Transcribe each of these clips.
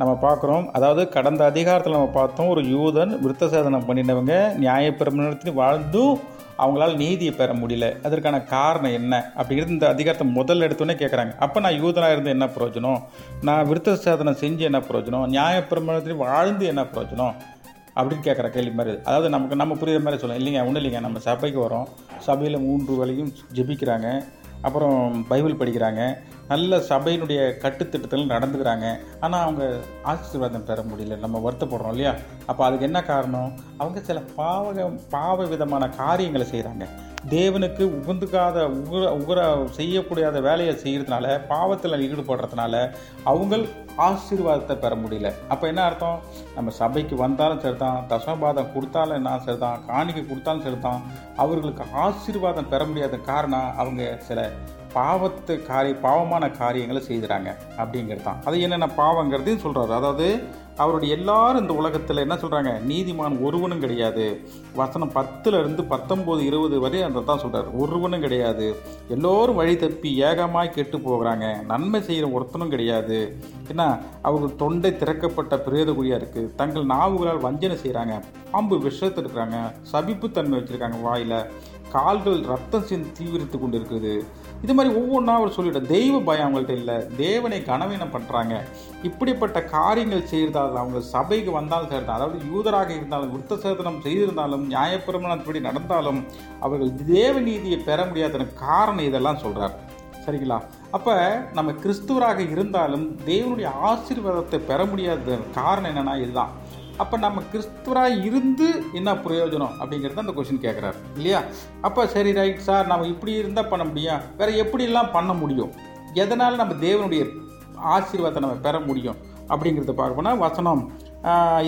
நம்ம பார்க்குறோம். அதாவது கடந்த அதிகாரத்தில் நம்ம பார்த்தோம் ஒரு யூதன் விருத்த சேதனம் பண்ணினவங்க நியாயப்பிரமணத்தில் வாழ்ந்தும் அவங்களால் நீதியை பெற முடியல. அதற்கான காரணம் என்ன? அப்படிங்கிறது இந்த அதிகாரத்தை முதல்ல எடுத்தோன்னே கேட்குறாங்க அப்போ நான் யூதனாக இருந்து என்ன பிரயோஜனம்? நான் விருத்த சேதனம் செஞ்சு என்ன பிரயோஜனம்? நியாயப்பிரமணத்தில் வாழ்ந்து என்ன பிரயோஜனம்? அப்படின்னு கேட்குற கேள்வி மாதிரி. அதாவது நமக்கு நம்ம புரியுற மாதிரி சொல்லலாம். இல்லைங்க ஒன்றும் இல்லைங்க. நம்ம சபைக்கு வரோம். சபையில் மூன்று வேலையும் ஜெபிக்கிறாங்க. அப்புறம் பைபிள் படிக்கிறாங்க. நல்ல சபையினுடைய கட்டுத்திட்டத்தில் நடந்துக்கிறாங்க. ஆனால் அவங்க ஆசீர்வாதம் பெற முடியல. நம்ம வருத்தப்படுறோம் இல்லையா? அப்போ அதுக்கு என்ன காரணம்? அவங்க சில பாவக பாவ விதமான காரியங்களை செய்கிறாங்க தேவனுக்கு உகந்துக்காத உகர உகர செய்யக்கூடாத வேலையை செய்கிறதுனால பாவத்தில் ஈடுபடுறதுனால அவங்கள் ஆசீர்வாதத்தை பெற முடியல. அப்போ என்ன அர்த்தம்? நம்ம சபைக்கு வந்தாலும் சரிதான் தசமபாதம் கொடுத்தாலும் என்ன சரிதான் காணிக்கை கொடுத்தாலும் சரிதான் அவர்களுக்கு ஆசீர்வாதம் பெற முடியாத காரணம் அவங்க சில பாவத்து காரிய பாவமான காரியங்களை செய்கிறாங்க அப்படிங்கிறது தான் அது என்னென்ன பாவங்கிறதையும் சொல்கிறாரு அதாவது அவருடைய எல்லாரும் இந்த உலகத்தில் என்ன சொல்கிறாங்க நீதிமான் ஒருவனும் கிடையாது. வசனம் பத்துலேருந்து பத்தொம்போது இருபது வரை அந்த தான் சொல்கிறார் ஒருவனும் கிடையாது. எல்லோரும் வழி தப்பி ஏகமாய் கெட்டு போகிறாங்க. நன்மை செய்கிற ஒருத்தனும் கிடையாது. என்ன அவர்கள் தொண்டை திறக்கப்பட்ட பிரேத குழியாக இருக்குது தங்கள் நாவுகளால் வஞ்சனை செய்கிறாங்க பாம்பு விஷத்தை இருக்கிறாங்க சபிப்புத்தன்மை வச்சுருக்காங்க வாயில். கால்கள் ரத்தம் சேர்ந்து தீவிரித்து கொண்டு இருக்குது இது மாதிரி ஒவ்வொன்றா அவர் சொல்லிவிட தெய்வ பயம் அவங்கள்ட்ட இல்லை. தேவனை கனவீனம் பண்ணுறாங்க இப்படிப்பட்ட காரியங்கள் செய்கிறதால் அவங்க சபைக்கு வந்தாலும் சரிதான் அதாவது யூதராக இருந்தாலும் விருத்த சேதனம் செய்திருந்தாலும் நியாயப்பிரமணத்தின்படி நடந்தாலும் அவர்கள் தேவ நீதியை பெற முடியாதன காரணம் இதெல்லாம் சொல்கிறார் சரிங்களா? அப்போ நம்ம கிறிஸ்துவராக இருந்தாலும் தேவனுடைய ஆசீர்வாதத்தை பெற முடியாத காரணம் என்னன்னா இதுதான். அப்போ நம்ம கிறிஸ்துவராக இருந்து என்ன பிரயோஜனம் அப்படிங்கிறத அந்த கொஸ்டின் கேட்குறாரு இல்லையா? அப்போ சரி ரைட் சார் நம்ம இப்படி இருந்தால் பண்ண முடியும். வேறு எப்படிலாம் பண்ண முடியும்? எதனால் நம்ம தேவனுடைய ஆசீர்வாதத்தை நம்ம பெற முடியும்? அப்படிங்கிறத பார்க்கணும்னா வசனம்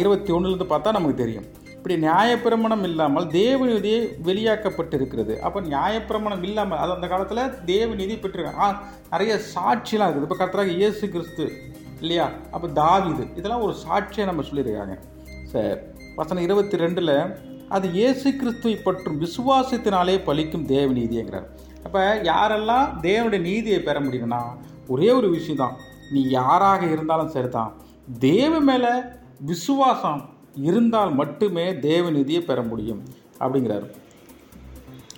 இருபத்தி ஒன்றுலேருந்து பார்த்தா நமக்கு தெரியும். இப்படி நியாயப்பிரமணம் இல்லாமல் தேவநீதியை வெளியாக்கப்பட்டு இருக்கிறது அப்போ நியாயப்பிரமணம் இல்லாமல் அது அந்த காலத்தில் தேவநீதி பெற்றிருக்காங்க ஆ, நிறைய சாட்சிலாம் இருக்குது. இப்போ கர்த்தராக இயேசு கிறிஸ்து இல்லையா? அப்போ தாவிது இதெல்லாம் ஒரு சாட்சியை நம்ம சொல்லியிருக்காங்க. சரி வசனம் இருபத்தி ரெண்டில் அது இயேசு கிறிஸ்துவை பற்றும் விசுவாசத்தினாலே பலிக்கும் தேவநீதிங்கிறார் அப்போ யாரெல்லாம் தேவனுடைய நீதியை பெற முடியும்னா ஒரே ஒரு விஷயம் தான் நீ யாராக இருந்தாலும் சரிதான். தேவ மேலே விசுவாசம் இருந்தால் மட்டுமே தேவநிதியை பெற முடியும். அப்படிங்கிறாரு.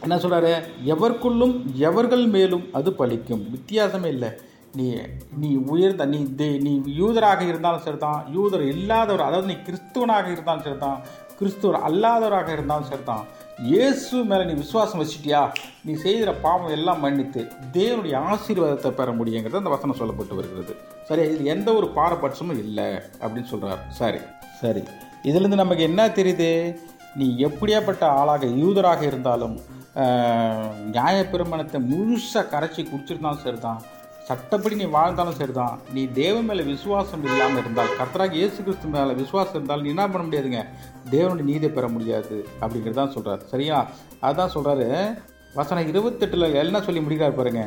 என்ன சொல்கிறாரு எவர்க்குள்ளும் எவர்கள் மேலும் அது பலிக்கும். வித்தியாசமே இல்லை. நீ நீ உயர்ந்த நீ தே நீ யூதராக இருந்தாலும் சரிதான். யூதர் இல்லாதவர் அதாவது நீ கிறிஸ்துவனாக இருந்தாலும் சரிதான். கிறிஸ்துவர் அல்லாதவராக இருந்தாலும் சரிதான். இயேசு மேலே நீ விசுவாசம் வச்சிட்டியா? நீ செய்கிற பாவம் எல்லாம் மன்னித்து தேவனுடைய ஆசீர்வாதத்தை பெற முடியுங்கிறது அந்த வசனம் சொல்லப்பட்டு வருகிறது. சரி இது எந்த ஒரு பாரபட்சமும் இல்லை அப்படின்னு சொல்கிறார் சரி சரி. இதுலேருந்து நமக்கு என்ன தெரியுது? நீ எப்படியாப்பட்ட ஆளாக யூதராக இருந்தாலும் நியாயப்பிரமணத்தை முழுசாக கரைச்சி குடிச்சிருந்தாலும் சரிதான். சட்டப்படி நீ வாழ்ந்தாலும் சரிதான். நீ தேவன் மேலே விசுவாசம் இல்லாமல் இருந்தால் கர்த்தராக இயேசு கிறிஸ்து மேலே விசுவாசம் இருந்தால் நீ என்ன பண்ண முடியாதுங்க? தேவனுடைய நீதி பெற முடியாது அப்படிங்கிறது தான் சொல்கிறார் சரியா? அதுதான் சொல்கிறாரு வசனம் இருபத்தெட்டில் என்ன சொல்லி முடிக்கிறார் பாருங்க.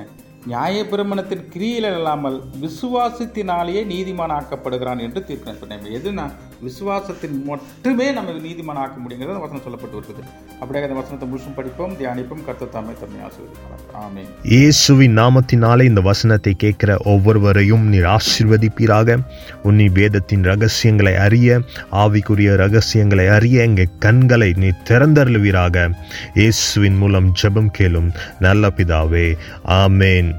நியாயபிரமணத்தின் கிரியில் இல்லாமல் விசுவாசத்தினாலேயே நீதிமான் ஆக்கப்படுகிறான் என்று தீர்க்கணும் எதுனா விசுவாசத்தின் மட்டுமே நம்ம நீதிமான் ஆக்க முடியுங்கிறது வசனம் சொல்லப்பட்டு வருகிறது அப்படியே அந்த வசனத்தை முழுசும் படிப்போம் தியானிப்போம் கர்த்தத்தாமே தம்மை ஆசீர்வதிப்பார் ஆமே இயேசுவின் நாமத்தினாலே இந்த வசனத்தை கேட்கிற ஒவ்வொருவரையும் நீர் ஆசீர்வதிப்பீராக. உன்னி வேதத்தின் ரகசியங்களை அறிய ஆவிக்குரிய ரகசியங்களை அறிய எங்கள் கண்களை நீ திறந்தருளுவீராக. இயேசுவின் மூலம் ஜெபம் கேளும் நல்ல பிதாவே. ஆமேன்.